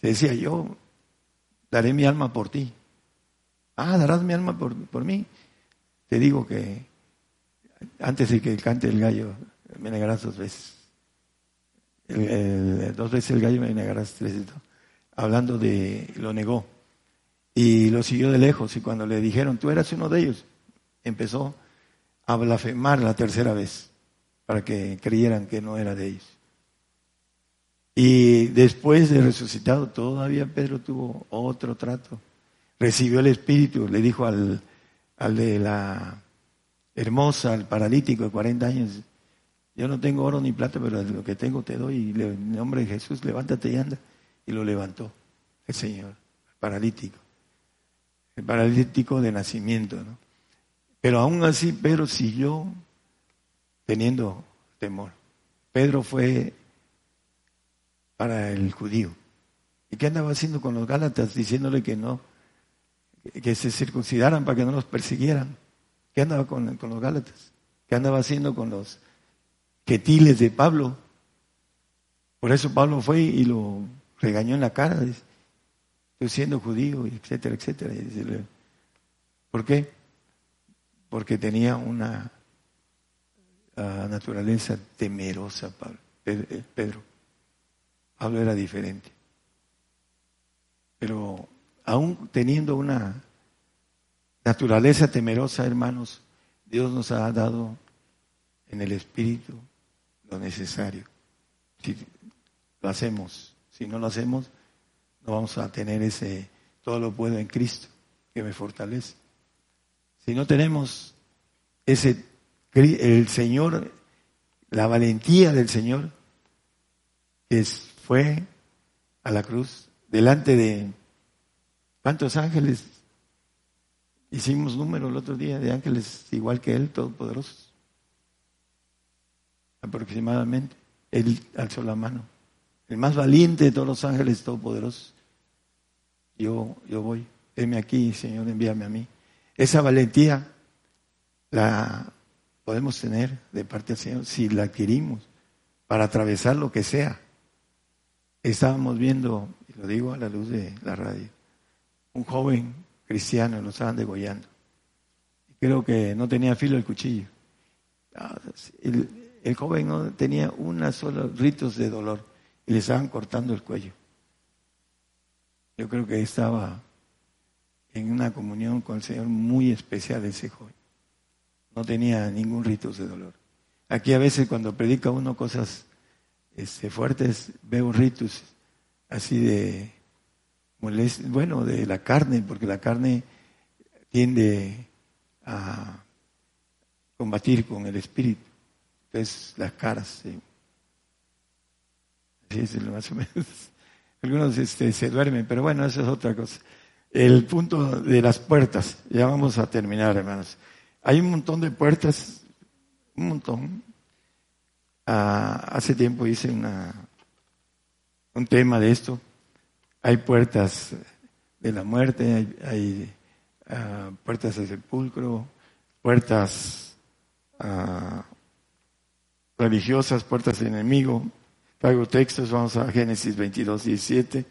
Se decía, yo daré mi alma por ti. Ah, darás mi alma por, por mí. Te digo que antes de que cante el gallo, me negarás dos veces. dos veces el gallo me negarás tres. Hablando de, lo negó. y lo siguió de lejos y cuando le dijeron, tú eras uno de ellos, empezó a blasfemar la tercera vez para que creyeran que no era de ellos. Y después de resucitado, todavía Pedro tuvo otro trato. Recibió el Espíritu, le dijo al, al de la hermosa, al paralítico de 40 años, yo no tengo oro ni plata, pero lo que tengo te doy. Y en nombre de Jesús, levántate y anda. Y lo levantó el Señor, el paralítico. El paralítico de nacimiento, ¿no? Pero aún así Pedro siguió teniendo temor. Pedro fue para el judío. ¿Y qué andaba haciendo con los Gálatas? Diciéndole que no, que se circuncidaran para que no los persiguieran. ¿Qué andaba con, con los Gálatas? ¿Qué andaba haciendo con los gentiles de Pablo? Por eso Pablo fue y lo regañó en la cara. Dice, siendo judío, etcétera, etcétera. ¿Por qué? Porque tenía una ah, naturaleza temerosa, Pablo, eh, Pedro. Pablo era diferente. Pero aún teniendo una naturaleza temerosa, hermanos, Dios nos ha dado en el Espíritu lo necesario. Si lo hacemos, si no lo hacemos, no vamos a tener ese todo lo puedo en Cristo que me fortalece. Si no tenemos ese el Señor, la valentía del Señor, que fue a la cruz delante de cuántos ángeles hicimos número el otro día de ángeles igual que él, todopoderosos. Aproximadamente. Él alzó la mano. El más valiente de todos los ángeles todopoderosos yo, yo voy, heme aquí, Señor, envíame a mí. Esa valentía la podemos tener de parte del Señor si la adquirimos para atravesar lo que sea. Estábamos viendo, y lo digo a la luz de la radio, un joven cristiano, lo estaban degollando. Creo que no tenía filo el cuchillo. Ah, el joven no tenía una sola ritos de dolor y le estaban cortando el cuello. Yo creo que estaba en una comunión con el Señor muy especial ese joven. No tenía ningún rito de dolor. Aquí a veces cuando predica uno cosas este, fuertes, veo ritos así de bueno, de la carne, porque la carne tiende a combatir con el espíritu. Entonces las caras, así es más o menos. [LAUGHS] Algunos este, se duermen, pero bueno, eso es otra cosa. El punto de las puertas, ya vamos a terminar, hermanos. Hay un montón de puertas, un montón. Ah, hace tiempo hice una, un tema de esto. Hay puertas de la muerte, hay, ah, puertas de sepulcro, puertas ah, religiosas, puertas de enemigo, Traigo textos, vamos a Génesis 22, 17,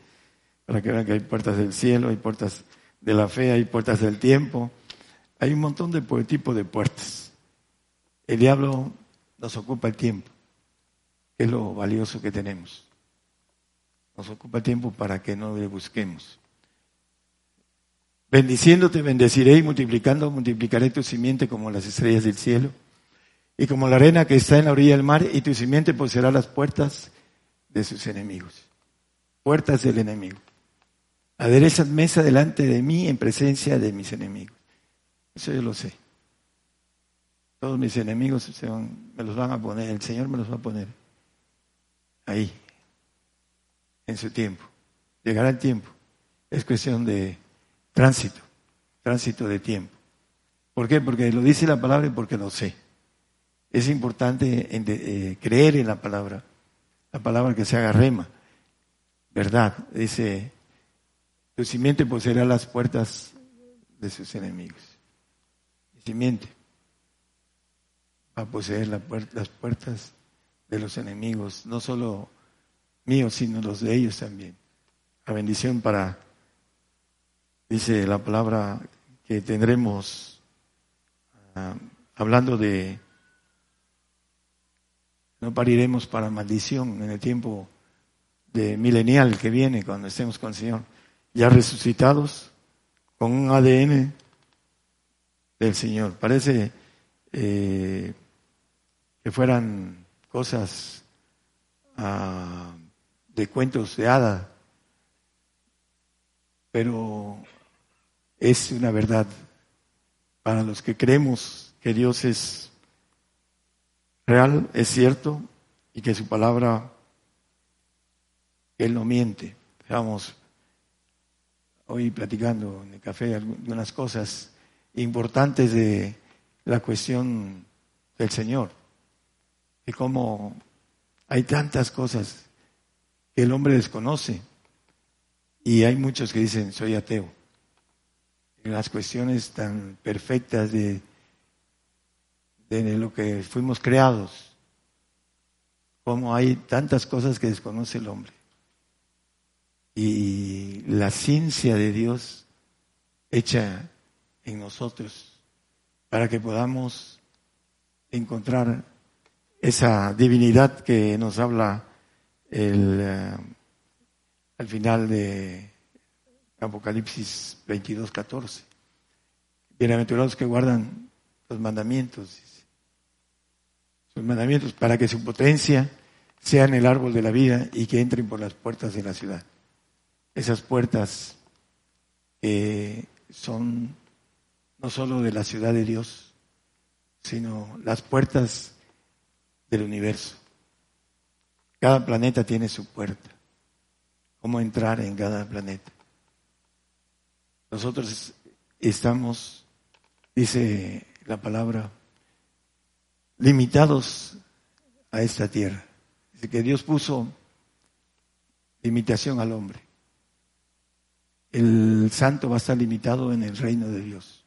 para que vean que hay puertas del cielo, hay puertas de la fe, hay puertas del tiempo. Hay un montón de tipo de puertas. El diablo nos ocupa el tiempo, que es lo valioso que tenemos. Nos ocupa el tiempo para que no le busquemos. Bendiciéndote, bendeciré y multiplicando, multiplicaré tu simiente como las estrellas del cielo y como la arena que está en la orilla del mar, y tu simiente poseerá las puertas de sus enemigos. Puertas del enemigo. Aderezas mesa delante de mí en presencia de mis enemigos. Eso yo lo sé. Todos mis enemigos se me los van a poner, el Señor me los va a poner ahí, en su tiempo. Llegará el tiempo. Es cuestión de tránsito, tránsito de tiempo. ¿Por qué? Porque lo dice la palabra y porque lo sé. Es importante eh, creer en la palabra la palabra que se haga rema, verdad. Dice, tu simiente poseerá las puertas de sus enemigos. Mi simiente va a poseer las puertas de los enemigos, no solo míos, sino los de ellos también. La bendición para, dice la palabra, que tendremos, ah, hablando de no pariremos para maldición en el tiempo de milenial que viene cuando estemos con el Señor. Ya resucitados, con un ADN del Señor. Parece eh, que fueran cosas ah, de cuentos de hada, pero es una verdad para los que creemos que Dios es real, es cierto, y que su palabra, Él no miente. Estamos hoy platicando en el café algunas cosas importantes de la cuestión del Señor, y cómo hay tantas cosas que el hombre desconoce, y hay muchos que dicen, soy ateo. Las cuestiones tan perfectas de, de lo que fuimos creados, como hay tantas cosas que desconoce el hombre. Y la ciencia de Dios hecha en nosotros para que podamos encontrar esa divinidad que nos habla el, eh, al final de Apocalipsis 22, 14. Bienaventurados que guardan los mandamientos, mandamientos, para que su potencia sea en el árbol de la vida y que entren por las puertas de la ciudad. Esas puertas que son no solo de la ciudad de Dios, sino las puertas del universo. Cada planeta tiene su puerta. ¿Cómo entrar en cada planeta? Nosotros estamos, dice la palabra, limitados a esta tierra. Dice que Dios puso limitación al hombre. El santo va a estar limitado en el reino de Dios.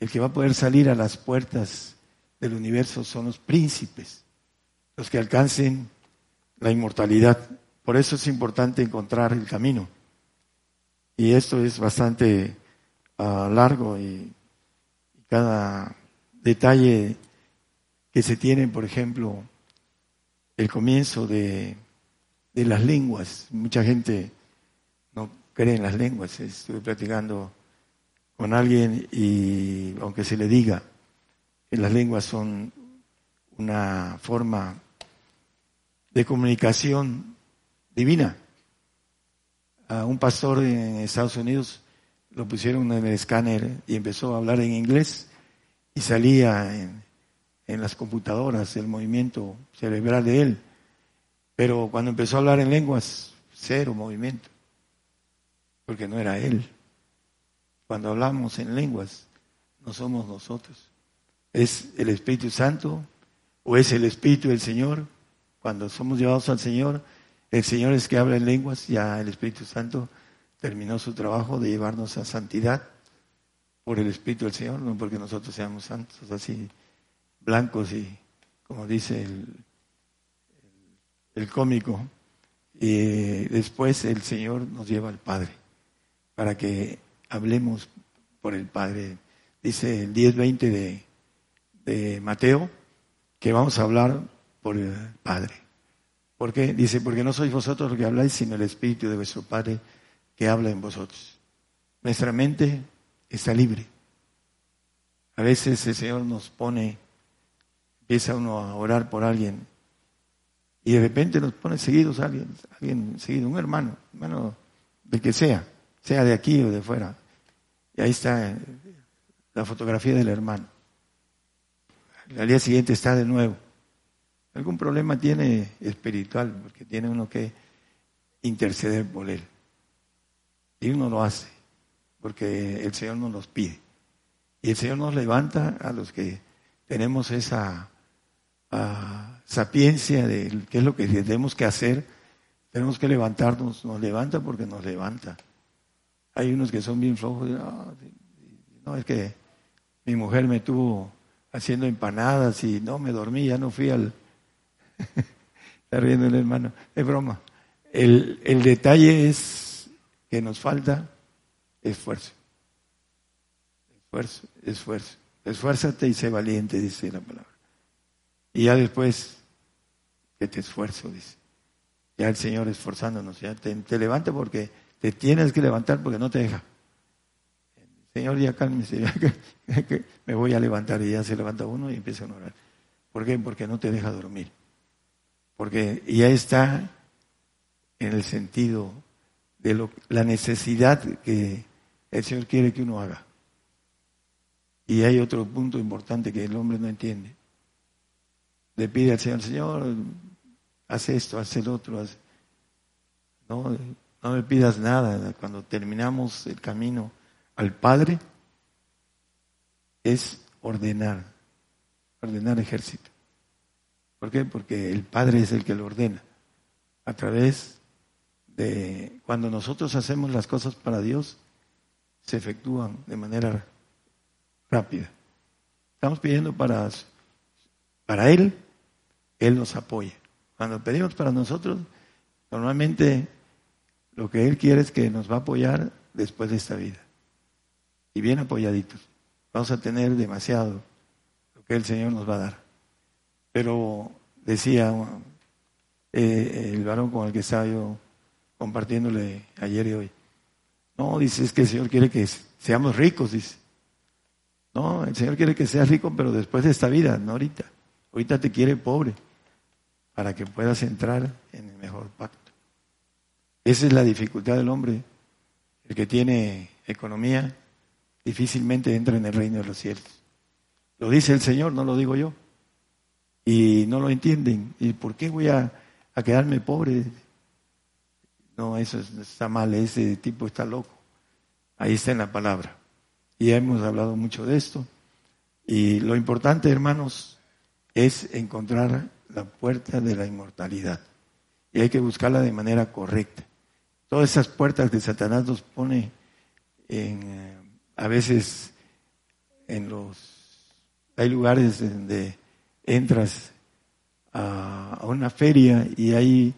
El que va a poder salir a las puertas del universo son los príncipes, los que alcancen la inmortalidad. Por eso es importante encontrar el camino. Y esto es bastante ah, largo y, cada detalle que se tiene, por ejemplo, el comienzo de, de las lenguas. Mucha gente no cree en las lenguas. Estuve platicando con alguien y aunque se le diga que las lenguas son una forma de comunicación divina. A un pastor en Estados Unidos lo pusieron en el escáner y empezó a hablar en inglés y salía en, en las computadoras el movimiento cerebral de él. Pero cuando empezó a hablar en lenguas, cero movimiento, porque no era él. Cuando hablamos en lenguas, no somos nosotros. Es el Espíritu Santo o es el Espíritu del Señor. Cuando somos llevados al Señor, el Señor es que habla en lenguas, ya el Espíritu Santo terminó su trabajo de llevarnos a santidad por el Espíritu del Señor, no porque nosotros seamos santos, así blancos y, como dice el, el cómico, y después el Señor nos lleva al Padre para que hablemos por el Padre. Dice el 10-20 de, de Mateo que vamos a hablar por el Padre. ¿Por qué? Dice, porque no sois vosotros los que habláis, sino el Espíritu de vuestro Padre que habla en vosotros. Nuestra mente está libre. A veces el Señor nos pone, empieza uno a orar por alguien y de repente nos pone seguidos a alguien, alguien seguido, un hermano, hermano del que sea, sea de aquí o de fuera. Y ahí está la fotografía del hermano. Al día siguiente está de nuevo. Algún problema tiene espiritual, porque tiene uno que interceder por él. Y uno lo hace, porque el Señor nos los pide. Y el Señor nos levanta a los que tenemos esa sapiencia de qué es lo que tenemos que hacer. Tenemos que levantarnos, nos levanta porque nos levanta. Hay unos que son bien flojos. Ah, no, es que mi mujer me tuvo haciendo empanadas y no me dormí, ya no fui al... [LAUGHS] Está riendo el hermano, es broma. El, el detalle es que nos falta esfuerzo. Esfuerzo, esfuerzo. Esfuérzate y sé valiente, dice la palabra. Y ya después, que te esfuerzo, dice. Ya el Señor esforzándonos, ya te, levanta porque te tienes que levantar porque no te deja. Señor, ya cálmese, ya que, me voy a levantar y ya se levanta uno y empieza a orar. ¿Por qué? Porque no te deja dormir. Porque ya está en el sentido de lo, la necesidad que el Señor quiere que uno haga. Y hay otro punto importante que el hombre no entiende. Le pide al Señor, Señor, haz esto, haz el otro. No, no me pidas nada. Cuando terminamos el camino al Padre, es ordenar, ordenar ejército. ¿Por qué? Porque el Padre es el que lo ordena. A través de cuando nosotros hacemos las cosas para Dios, se efectúan de manera rápida. Estamos pidiendo para, para Él, Él nos apoya. Cuando pedimos para nosotros, normalmente lo que Él quiere es que nos va a apoyar después de esta vida. Y bien apoyaditos. Vamos a tener demasiado lo que el Señor nos va a dar. Pero decía eh, el varón con el que estaba yo compartiéndole ayer y hoy. No, dice, es que el Señor quiere que seamos ricos, dice. No, el Señor quiere que seas rico, pero después de esta vida, no ahorita. Ahorita te quiere pobre para que puedas entrar en el mejor pacto. Esa es la dificultad del hombre. El que tiene economía difícilmente entra en el reino de los cielos. Lo dice el Señor, no lo digo yo. Y no lo entienden. ¿Y por qué voy a, a quedarme pobre? No, eso está mal, ese tipo está loco. Ahí está en la palabra. Y hemos hablado mucho de esto. Y lo importante, hermanos, es encontrar la puerta de la inmortalidad. Y hay que buscarla de manera correcta. Todas esas puertas que Satanás nos pone en, eh, a veces en los, hay lugares donde entras a, a una feria y hay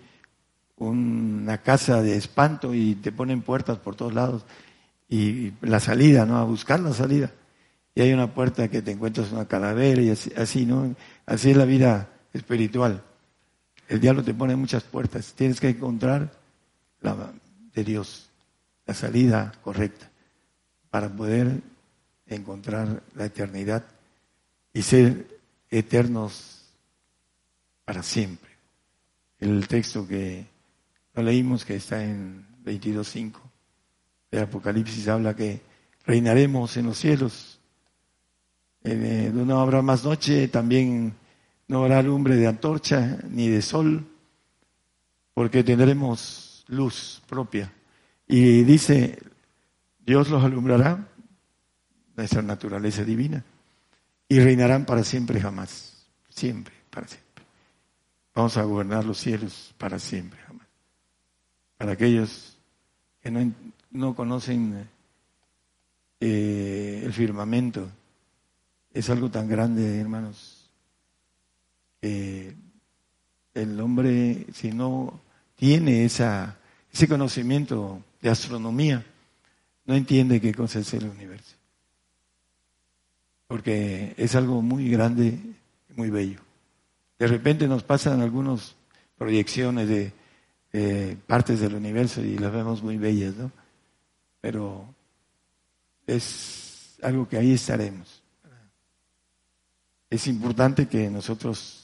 una casa de espanto y te ponen puertas por todos lados y la salida, ¿no? A buscar la salida. Y hay una puerta que te encuentras una calavera y así, ¿no? Así es la vida espiritual. El diablo te pone muchas puertas. Tienes que encontrar la de Dios, la salida correcta para poder encontrar la eternidad y ser eternos para siempre. El texto que lo leímos que está en 22.5 de Apocalipsis habla que reinaremos en los cielos. Eh, no habrá más noche, también no habrá lumbre de antorcha ni de sol, porque tendremos luz propia. Y dice, Dios los alumbrará, nuestra naturaleza divina, y reinarán para siempre jamás, siempre, para siempre. Vamos a gobernar los cielos para siempre jamás para aquellos que no, no conocen eh, el firmamento. Es algo tan grande, hermanos. El hombre, si no tiene esa, ese conocimiento de astronomía, no entiende qué cosa es el universo. Porque es algo muy grande, muy bello. De repente nos pasan algunas proyecciones de eh, partes del universo y las vemos muy bellas, ¿no? Pero es algo que ahí estaremos. Es importante que nosotros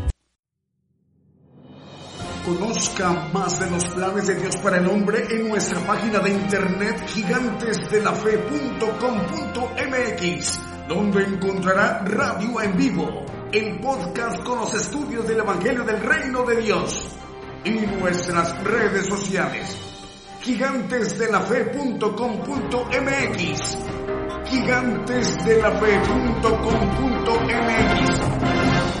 Conozca más de los planes de Dios para el hombre en nuestra página de internet gigantesdelafe.com.mx donde encontrará radio en vivo, el podcast con los estudios del Evangelio del Reino de Dios y nuestras redes sociales. Gigantesdelafe.com.mx Gigantesdelafe.com.mx